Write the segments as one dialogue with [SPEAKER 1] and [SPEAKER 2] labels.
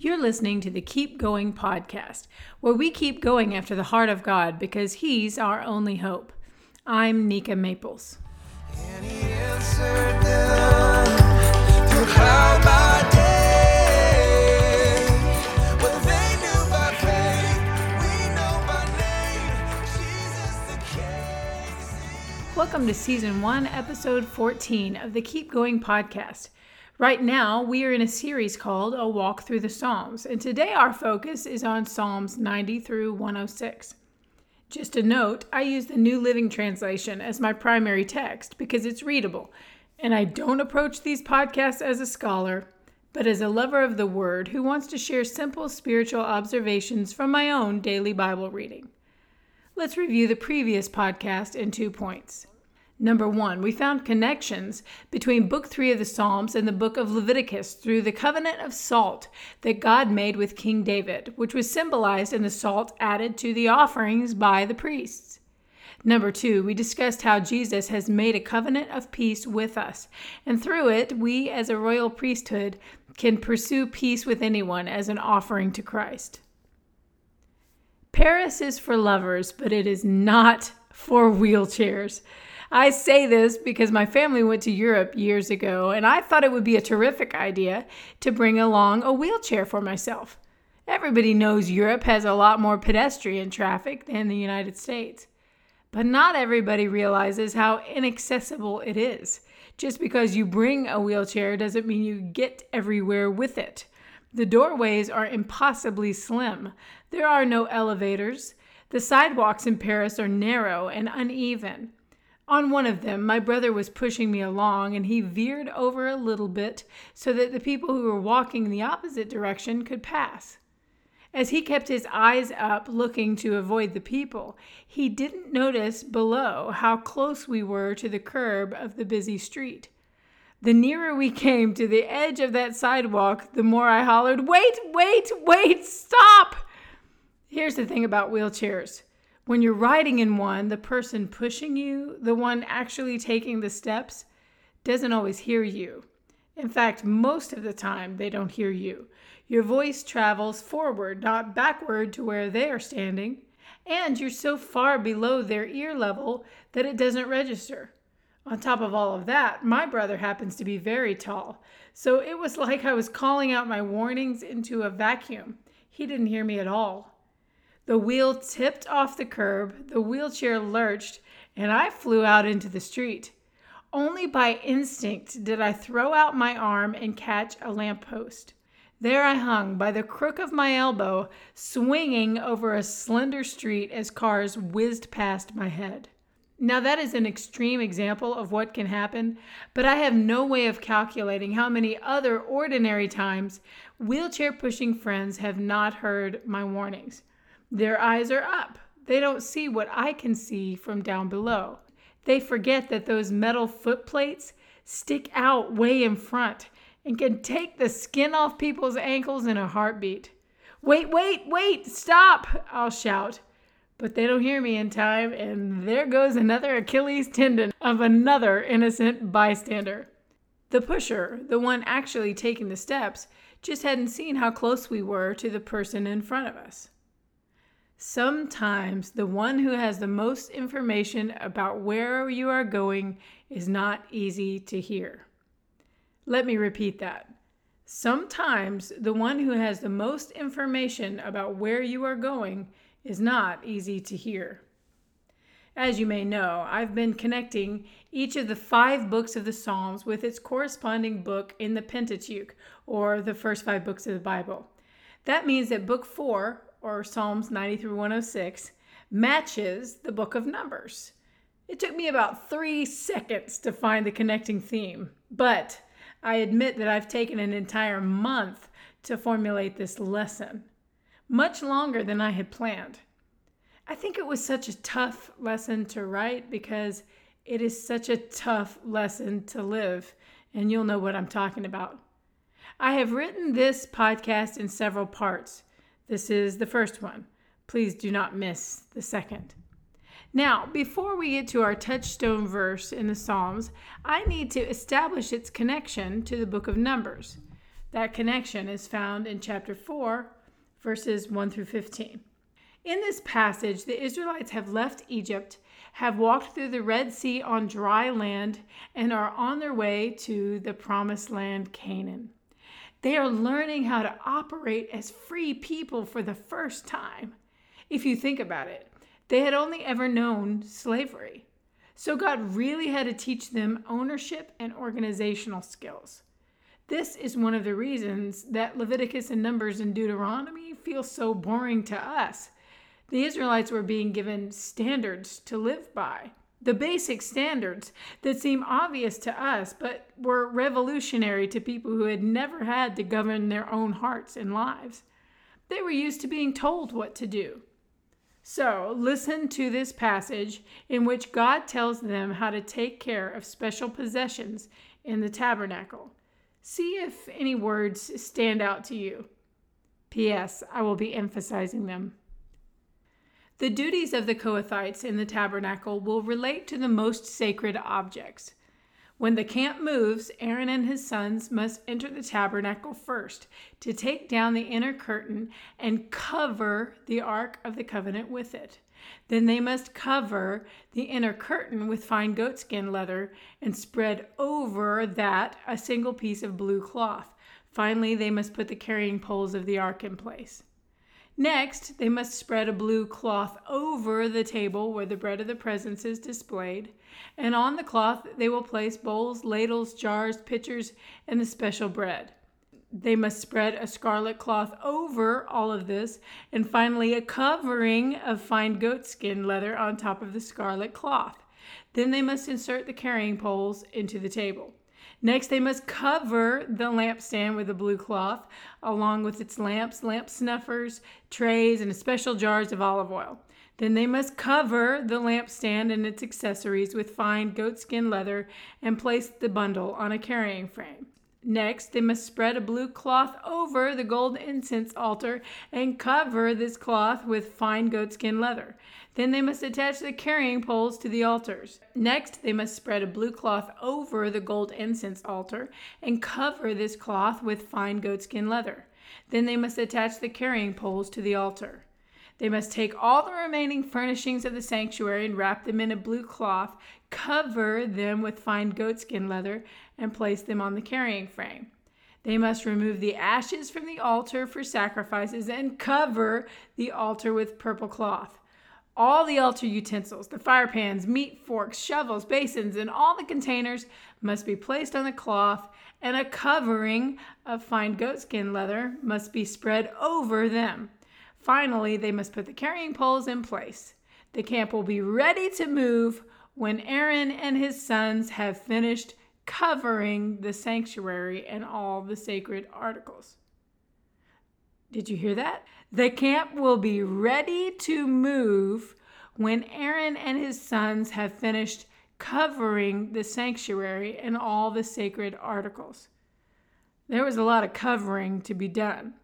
[SPEAKER 1] You're listening to the Keep Going podcast, where we keep going after the heart of God because He's our only hope. I'm Nika Maples. Welcome to season one, episode 14 of the Keep Going podcast. Right now, we are in a series called A Walk Through the Psalms, and today our focus is on Psalms 90 through 106. Just a note, I use the New Living Translation as my primary text because it's readable, and I don't approach these podcasts as a scholar, but as a lover of the Word who wants to share simple spiritual observations from my own daily Bible reading. Let's review the previous podcast in two points. Number one, we found connections between Book 3 of the Psalms and the book of Leviticus through the covenant of salt that God made with King David, which was symbolized in the salt added to the offerings by the priests. Number two, we discussed how Jesus has made a covenant of peace with us, and through it, we as a royal priesthood can pursue peace with anyone as an offering to Christ. Paris is for lovers, but it is not for wheelchairs. I say this because my family went to Europe years ago, and I thought it would be a terrific idea to bring along a wheelchair for myself. Everybody knows Europe has a lot more pedestrian traffic than the United States. But not everybody realizes how inaccessible it is. Just because you bring a wheelchair doesn't mean you get everywhere with it. The doorways are impossibly slim. There are no elevators. The sidewalks in Paris are narrow and uneven. On one of them, my brother was pushing me along and he veered over a little bit so that the people who were walking in the opposite direction could pass. As he kept his eyes up, looking to avoid the people, he didn't notice below how close we were to the curb of the busy street. The nearer we came to the edge of that sidewalk, the more I hollered, Wait, wait, wait, stop! Here's the thing about wheelchairs when you're riding in one, the person pushing you, the one actually taking the steps, doesn't always hear you. In fact, most of the time, they don't hear you. Your voice travels forward, not backward to where they are standing, and you're so far below their ear level that it doesn't register. On top of all of that, my brother happens to be very tall, so it was like I was calling out my warnings into a vacuum. He didn't hear me at all. The wheel tipped off the curb, the wheelchair lurched, and I flew out into the street. Only by instinct did I throw out my arm and catch a lamppost. There I hung by the crook of my elbow, swinging over a slender street as cars whizzed past my head. Now, that is an extreme example of what can happen, but I have no way of calculating how many other ordinary times wheelchair pushing friends have not heard my warnings. Their eyes are up. They don't see what I can see from down below. They forget that those metal foot plates stick out way in front and can take the skin off people's ankles in a heartbeat. Wait, wait, wait, stop, I'll shout. But they don't hear me in time, and there goes another Achilles tendon of another innocent bystander. The pusher, the one actually taking the steps, just hadn't seen how close we were to the person in front of us. Sometimes the one who has the most information about where you are going is not easy to hear. Let me repeat that. Sometimes the one who has the most information about where you are going is not easy to hear. As you may know, I've been connecting each of the five books of the Psalms with its corresponding book in the Pentateuch, or the first five books of the Bible. That means that book four, or Psalms 90 through 106, matches the book of Numbers. It took me about three seconds to find the connecting theme, but I admit that I've taken an entire month to formulate this lesson, much longer than I had planned. I think it was such a tough lesson to write because it is such a tough lesson to live, and you'll know what I'm talking about. I have written this podcast in several parts. This is the first one. Please do not miss the second. Now, before we get to our touchstone verse in the Psalms, I need to establish its connection to the book of Numbers. That connection is found in chapter 4, verses 1 through 15. In this passage, the Israelites have left Egypt, have walked through the Red Sea on dry land, and are on their way to the promised land, Canaan. They are learning how to operate as free people for the first time. If you think about it, they had only ever known slavery. So God really had to teach them ownership and organizational skills. This is one of the reasons that Leviticus and Numbers and Deuteronomy feel so boring to us. The Israelites were being given standards to live by. The basic standards that seem obvious to us, but were revolutionary to people who had never had to govern their own hearts and lives. They were used to being told what to do. So, listen to this passage in which God tells them how to take care of special possessions in the tabernacle. See if any words stand out to you. P.S. I will be emphasizing them. The duties of the Kohathites in the tabernacle will relate to the most sacred objects. When the camp moves, Aaron and his sons must enter the tabernacle first to take down the inner curtain and cover the Ark of the Covenant with it. Then they must cover the inner curtain with fine goatskin leather and spread over that a single piece of blue cloth. Finally, they must put the carrying poles of the ark in place. Next, they must spread a blue cloth over the table where the bread of the presence is displayed, and on the cloth they will place bowls, ladles, jars, pitchers, and the special bread. They must spread a scarlet cloth over all of this, and finally a covering of fine goatskin leather on top of the scarlet cloth. Then they must insert the carrying poles into the table. Next, they must cover the lampstand with a blue cloth, along with its lamps, lamp snuffers, trays, and special jars of olive oil. Then they must cover the lampstand and its accessories with fine goatskin leather and place the bundle on a carrying frame. Next, they must spread a blue cloth over the gold incense altar and cover this cloth with fine goatskin leather. Then they must attach the carrying poles to the altars. Next, they must spread a blue cloth over the gold incense altar and cover this cloth with fine goatskin leather. Then they must attach the carrying poles to the altar. They must take all the remaining furnishings of the sanctuary and wrap them in a blue cloth, cover them with fine goatskin leather, and place them on the carrying frame. They must remove the ashes from the altar for sacrifices and cover the altar with purple cloth. All the altar utensils, the fire pans, meat forks, shovels, basins, and all the containers must be placed on the cloth, and a covering of fine goatskin leather must be spread over them. Finally, they must put the carrying poles in place. The camp will be ready to move when Aaron and his sons have finished covering the sanctuary and all the sacred articles. Did you hear that? The camp will be ready to move when Aaron and his sons have finished covering the sanctuary and all the sacred articles. There was a lot of covering to be done.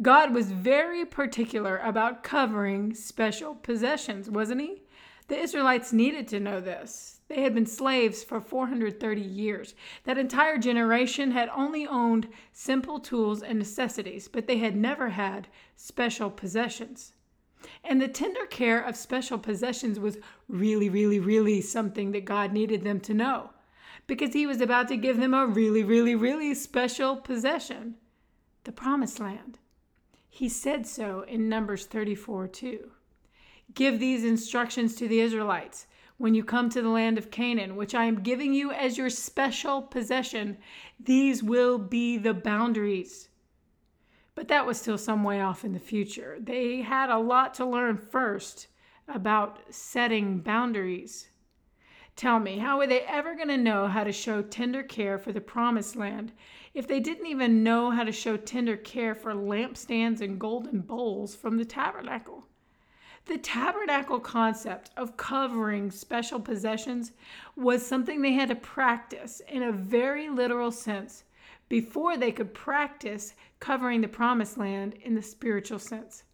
[SPEAKER 1] God was very particular about covering special possessions, wasn't he? The Israelites needed to know this. They had been slaves for 430 years. That entire generation had only owned simple tools and necessities, but they had never had special possessions. And the tender care of special possessions was really, really, really something that God needed them to know because He was about to give them a really, really, really special possession the promised land. He said so in Numbers 34 2. Give these instructions to the Israelites when you come to the land of Canaan, which I am giving you as your special possession. These will be the boundaries. But that was still some way off in the future. They had a lot to learn first about setting boundaries. Tell me, how were they ever going to know how to show tender care for the promised land if they didn't even know how to show tender care for lampstands and golden bowls from the tabernacle? The tabernacle concept of covering special possessions was something they had to practice in a very literal sense before they could practice covering the promised land in the spiritual sense.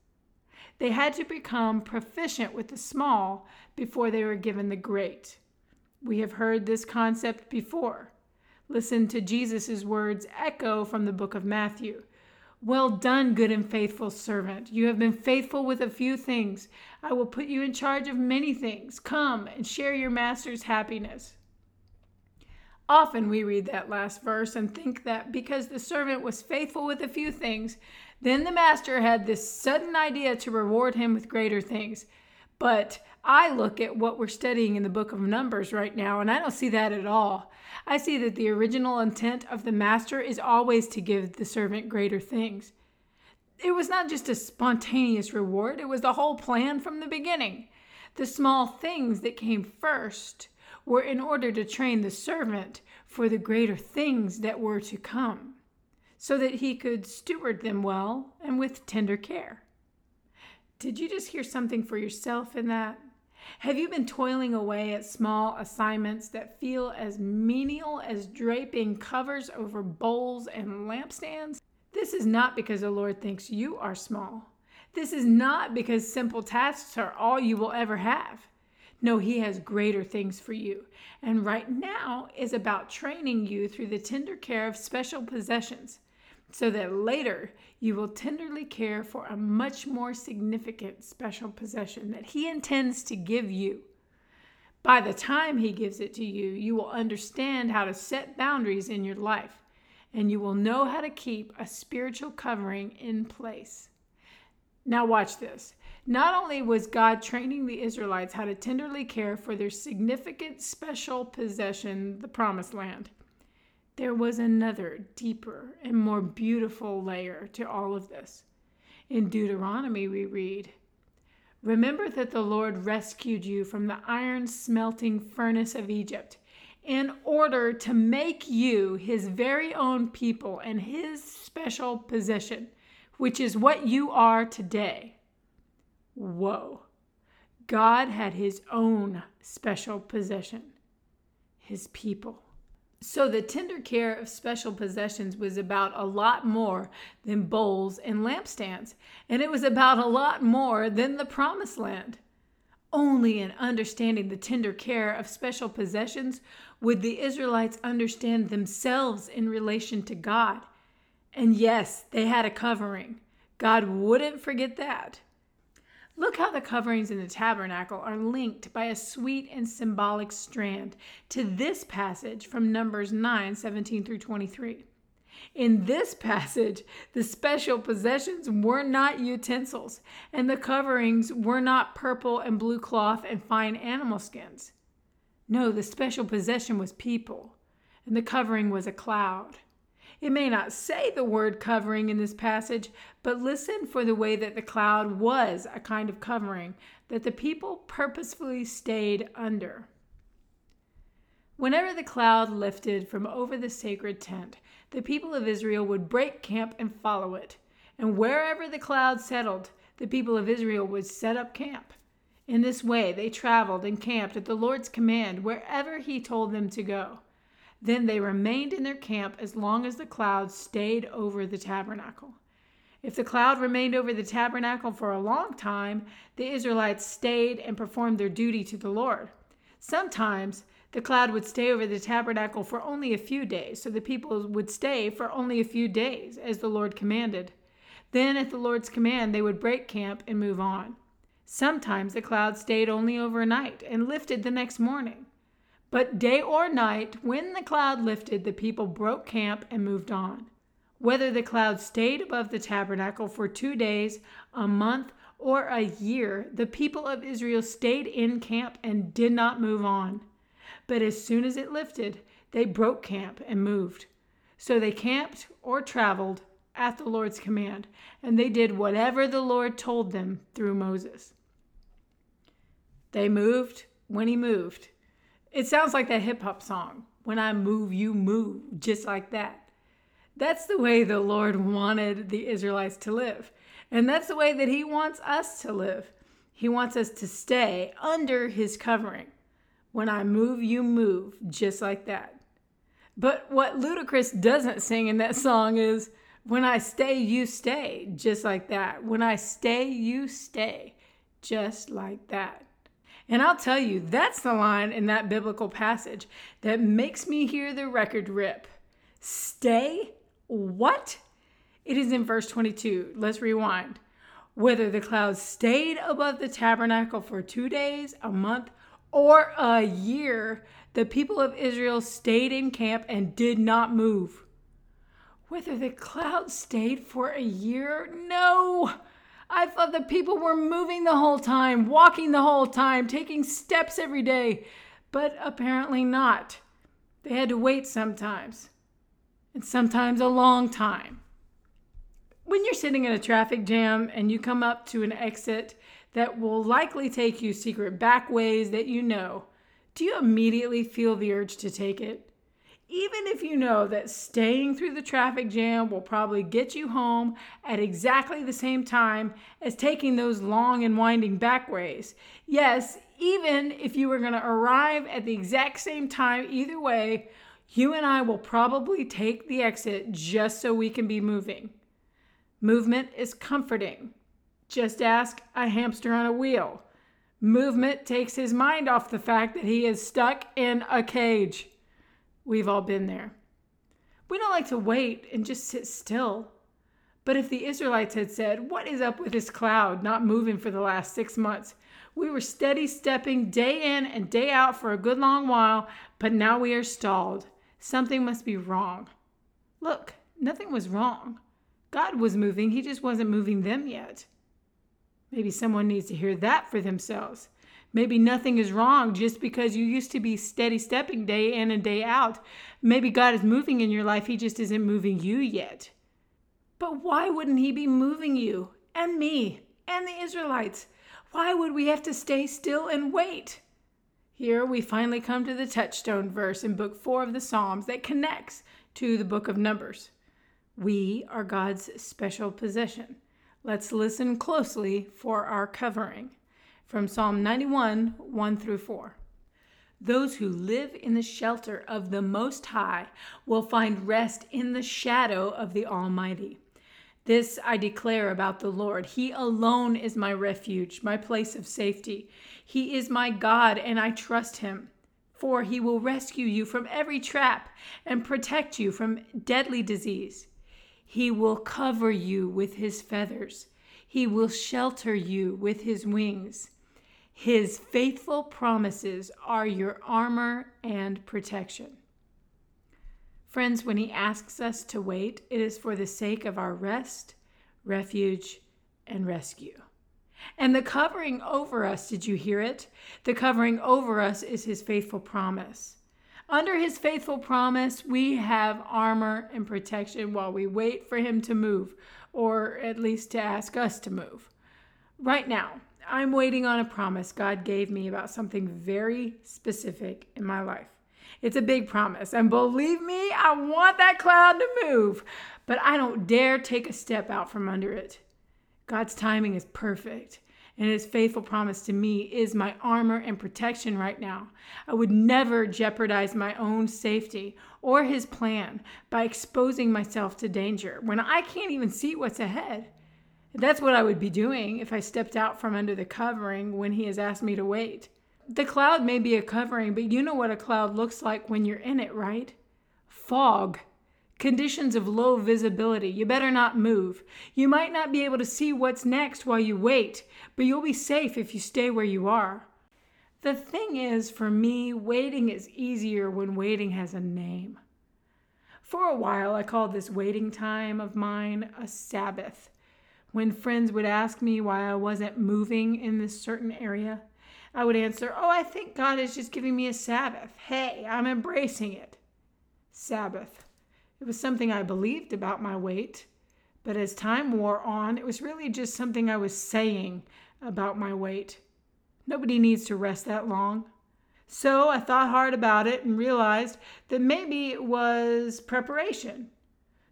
[SPEAKER 1] They had to become proficient with the small before they were given the great. We have heard this concept before. Listen to Jesus' words echo from the book of Matthew. Well done, good and faithful servant. You have been faithful with a few things. I will put you in charge of many things. Come and share your master's happiness. Often we read that last verse and think that because the servant was faithful with a few things, then the master had this sudden idea to reward him with greater things. But I look at what we're studying in the book of Numbers right now, and I don't see that at all. I see that the original intent of the master is always to give the servant greater things. It was not just a spontaneous reward, it was the whole plan from the beginning. The small things that came first were in order to train the servant for the greater things that were to come, so that he could steward them well and with tender care. Did you just hear something for yourself in that? Have you been toiling away at small assignments that feel as menial as draping covers over bowls and lampstands? This is not because the Lord thinks you are small. This is not because simple tasks are all you will ever have. No, He has greater things for you. And right now is about training you through the tender care of special possessions so that later you will tenderly care for a much more significant special possession that He intends to give you. By the time He gives it to you, you will understand how to set boundaries in your life, and you will know how to keep a spiritual covering in place. Now, watch this. Not only was God training the Israelites how to tenderly care for their significant special possession, the Promised Land, there was another, deeper, and more beautiful layer to all of this. In Deuteronomy, we read, Remember that the Lord rescued you from the iron smelting furnace of Egypt in order to make you his very own people and his special possession, which is what you are today. Whoa. God had his own special possession, his people. So the tender care of special possessions was about a lot more than bowls and lampstands, and it was about a lot more than the promised land. Only in understanding the tender care of special possessions would the Israelites understand themselves in relation to God. And yes, they had a covering. God wouldn't forget that. Look how the coverings in the tabernacle are linked by a sweet and symbolic strand to this passage from Numbers 9 17 through 23. In this passage, the special possessions were not utensils, and the coverings were not purple and blue cloth and fine animal skins. No, the special possession was people, and the covering was a cloud. It may not say the word covering in this passage, but listen for the way that the cloud was a kind of covering that the people purposefully stayed under. Whenever the cloud lifted from over the sacred tent, the people of Israel would break camp and follow it. And wherever the cloud settled, the people of Israel would set up camp. In this way, they traveled and camped at the Lord's command wherever He told them to go. Then they remained in their camp as long as the cloud stayed over the tabernacle. If the cloud remained over the tabernacle for a long time, the Israelites stayed and performed their duty to the Lord. Sometimes the cloud would stay over the tabernacle for only a few days, so the people would stay for only a few days, as the Lord commanded. Then, at the Lord's command, they would break camp and move on. Sometimes the cloud stayed only overnight and lifted the next morning. But day or night, when the cloud lifted, the people broke camp and moved on. Whether the cloud stayed above the tabernacle for two days, a month, or a year, the people of Israel stayed in camp and did not move on. But as soon as it lifted, they broke camp and moved. So they camped or traveled at the Lord's command, and they did whatever the Lord told them through Moses. They moved when he moved. It sounds like that hip hop song. When I move, you move, just like that. That's the way the Lord wanted the Israelites to live. And that's the way that He wants us to live. He wants us to stay under His covering. When I move, you move, just like that. But what Ludacris doesn't sing in that song is, When I stay, you stay, just like that. When I stay, you stay, just like that. And I'll tell you, that's the line in that biblical passage that makes me hear the record rip. Stay? What? It is in verse 22. Let's rewind. Whether the clouds stayed above the tabernacle for two days, a month, or a year, the people of Israel stayed in camp and did not move. Whether the clouds stayed for a year? No. I thought the people were moving the whole time, walking the whole time, taking steps every day, but apparently not. They had to wait sometimes, and sometimes a long time. When you're sitting in a traffic jam and you come up to an exit that will likely take you secret back ways that you know, do you immediately feel the urge to take it? Even if you know that staying through the traffic jam will probably get you home at exactly the same time as taking those long and winding back ways. Yes, even if you were going to arrive at the exact same time either way, you and I will probably take the exit just so we can be moving. Movement is comforting. Just ask a hamster on a wheel. Movement takes his mind off the fact that he is stuck in a cage. We've all been there. We don't like to wait and just sit still. But if the Israelites had said, What is up with this cloud not moving for the last six months? We were steady stepping day in and day out for a good long while, but now we are stalled. Something must be wrong. Look, nothing was wrong. God was moving, He just wasn't moving them yet. Maybe someone needs to hear that for themselves. Maybe nothing is wrong just because you used to be steady stepping day in and day out. Maybe God is moving in your life, He just isn't moving you yet. But why wouldn't He be moving you and me and the Israelites? Why would we have to stay still and wait? Here we finally come to the touchstone verse in Book 4 of the Psalms that connects to the book of Numbers. We are God's special possession. Let's listen closely for our covering. From Psalm 91 1 through 4. Those who live in the shelter of the Most High will find rest in the shadow of the Almighty. This I declare about the Lord. He alone is my refuge, my place of safety. He is my God, and I trust him. For he will rescue you from every trap and protect you from deadly disease. He will cover you with his feathers. He will shelter you with his wings. His faithful promises are your armor and protection. Friends, when he asks us to wait, it is for the sake of our rest, refuge, and rescue. And the covering over us, did you hear it? The covering over us is his faithful promise. Under his faithful promise, we have armor and protection while we wait for him to move, or at least to ask us to move. Right now, I'm waiting on a promise God gave me about something very specific in my life. It's a big promise, and believe me, I want that cloud to move, but I don't dare take a step out from under it. God's timing is perfect and his faithful promise to me is my armor and protection right now. I would never jeopardize my own safety or his plan by exposing myself to danger when I can't even see what's ahead. That's what I would be doing if I stepped out from under the covering when he has asked me to wait. The cloud may be a covering, but you know what a cloud looks like when you're in it, right? Fog conditions of low visibility. You better not move. You might not be able to see what's next while you wait, but you'll be safe if you stay where you are. The thing is, for me, waiting is easier when waiting has a name. For a while, I called this waiting time of mine a Sabbath. When friends would ask me why I wasn't moving in this certain area, I would answer, Oh, I think God is just giving me a Sabbath. Hey, I'm embracing it. Sabbath. It was something I believed about my wait, but as time wore on, it was really just something I was saying about my wait. Nobody needs to rest that long. So I thought hard about it and realized that maybe it was preparation.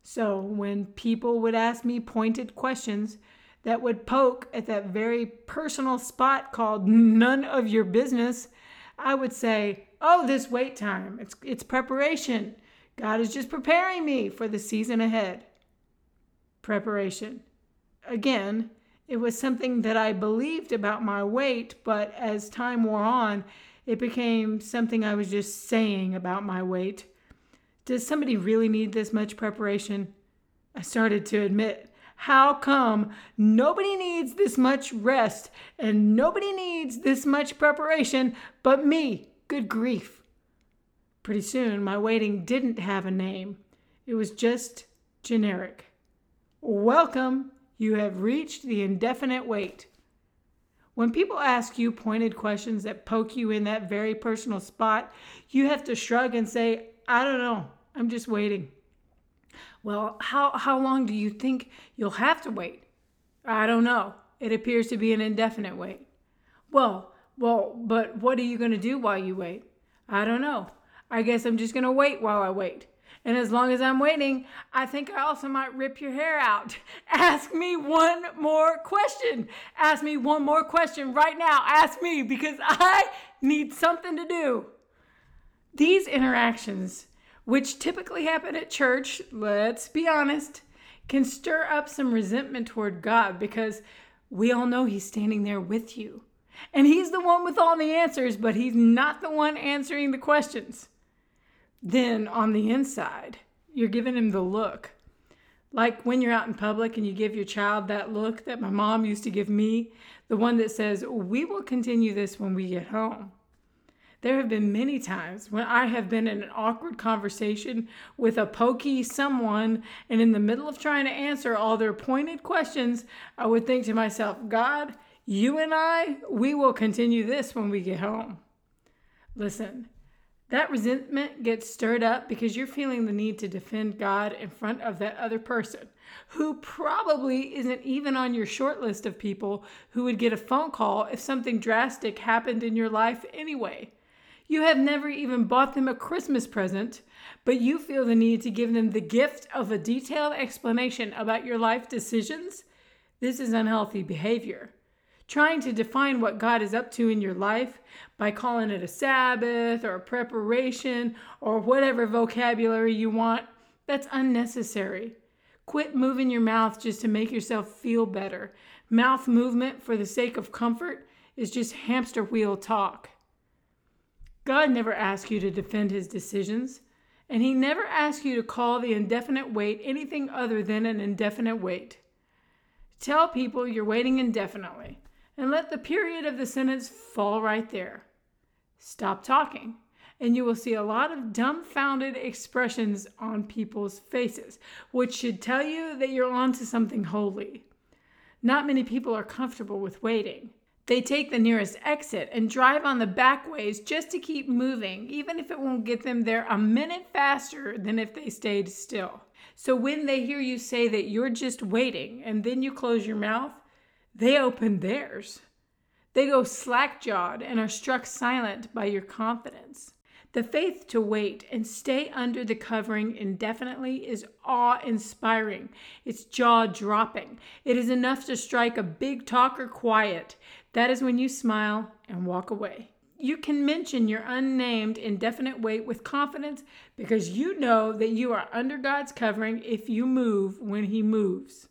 [SPEAKER 1] So when people would ask me pointed questions that would poke at that very personal spot called none of your business, I would say, "Oh, this wait time. It's it's preparation. God is just preparing me for the season ahead. Preparation. Again, It was something that I believed about my wait, but as time wore on, it became something I was just saying about my wait. Does somebody really need this much preparation? I started to admit, how come nobody needs this much rest and nobody needs this much preparation but me? Good grief. Pretty soon, my waiting didn't have a name, it was just generic. Welcome, you have reached the indefinite wait. When people ask you pointed questions that poke you in that very personal spot, you have to shrug and say, I don't know, I'm just waiting. Well, how, how long do you think you'll have to wait? I don't know. It appears to be an indefinite wait. Well, well, but what are you going to do while you wait? I don't know. I guess I'm just going to wait while I wait. And as long as I'm waiting, I think I also might rip your hair out. Ask me one more question. Ask me one more question right now. Ask me because I need something to do. These interactions which typically happen at church, let's be honest, can stir up some resentment toward God because we all know He's standing there with you. And He's the one with all the answers, but He's not the one answering the questions. Then on the inside, you're giving Him the look. Like when you're out in public and you give your child that look that my mom used to give me, the one that says, We will continue this when we get home. There have been many times when I have been in an awkward conversation with a pokey someone, and in the middle of trying to answer all their pointed questions, I would think to myself, God, you and I, we will continue this when we get home. Listen, that resentment gets stirred up because you're feeling the need to defend God in front of that other person who probably isn't even on your short list of people who would get a phone call if something drastic happened in your life anyway. You have never even bought them a Christmas present, but you feel the need to give them the gift of a detailed explanation about your life decisions? This is unhealthy behavior. Trying to define what God is up to in your life by calling it a Sabbath or a preparation or whatever vocabulary you want, that's unnecessary. Quit moving your mouth just to make yourself feel better. Mouth movement for the sake of comfort is just hamster wheel talk. God never asks you to defend his decisions, and he never asks you to call the indefinite wait anything other than an indefinite wait. Tell people you're waiting indefinitely and let the period of the sentence fall right there. Stop talking, and you will see a lot of dumbfounded expressions on people's faces, which should tell you that you're on to something holy. Not many people are comfortable with waiting. They take the nearest exit and drive on the back ways just to keep moving, even if it won't get them there a minute faster than if they stayed still. So when they hear you say that you're just waiting and then you close your mouth, they open theirs. They go slack jawed and are struck silent by your confidence. The faith to wait and stay under the covering indefinitely is awe inspiring. It's jaw dropping. It is enough to strike a big talker quiet. That is when you smile and walk away. You can mention your unnamed indefinite wait with confidence because you know that you are under God's covering if you move when He moves.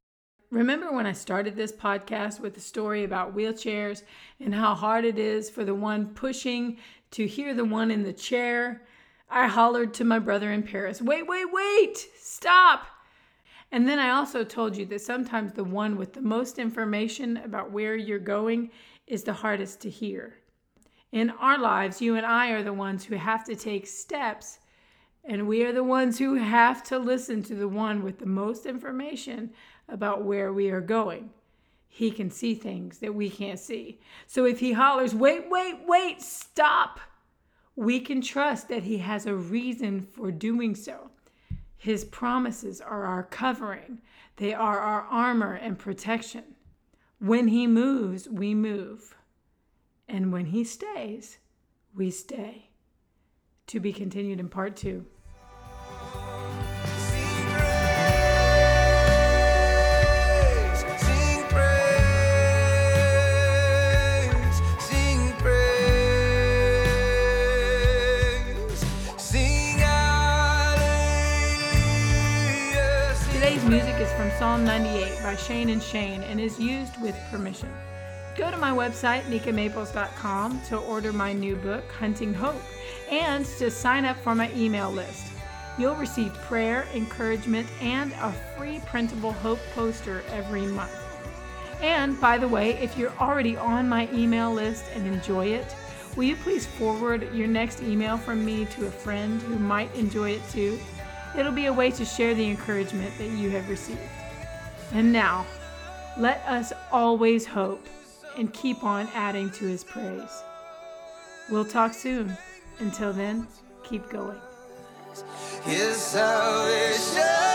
[SPEAKER 1] Remember when I started this podcast with a story about wheelchairs and how hard it is for the one pushing to hear the one in the chair? I hollered to my brother in Paris, Wait, wait, wait! Stop! And then I also told you that sometimes the one with the most information about where you're going is the hardest to hear. In our lives, you and I are the ones who have to take steps, and we are the ones who have to listen to the one with the most information about where we are going. He can see things that we can't see. So if he hollers, wait, wait, wait, stop, we can trust that he has a reason for doing so. His promises are our covering, they are our armor and protection. When he moves, we move. And when he stays, we stay. To be continued in part two. Psalm 98 by Shane and Shane and is used with permission. Go to my website, nikamaples.com, to order my new book, Hunting Hope, and to sign up for my email list. You'll receive prayer, encouragement, and a free printable Hope poster every month. And by the way, if you're already on my email list and enjoy it, will you please forward your next email from me to a friend who might enjoy it too? It'll be a way to share the encouragement that you have received. And now, let us always hope and keep on adding to his praise. We'll talk soon. Until then, keep going.
[SPEAKER 2] His salvation.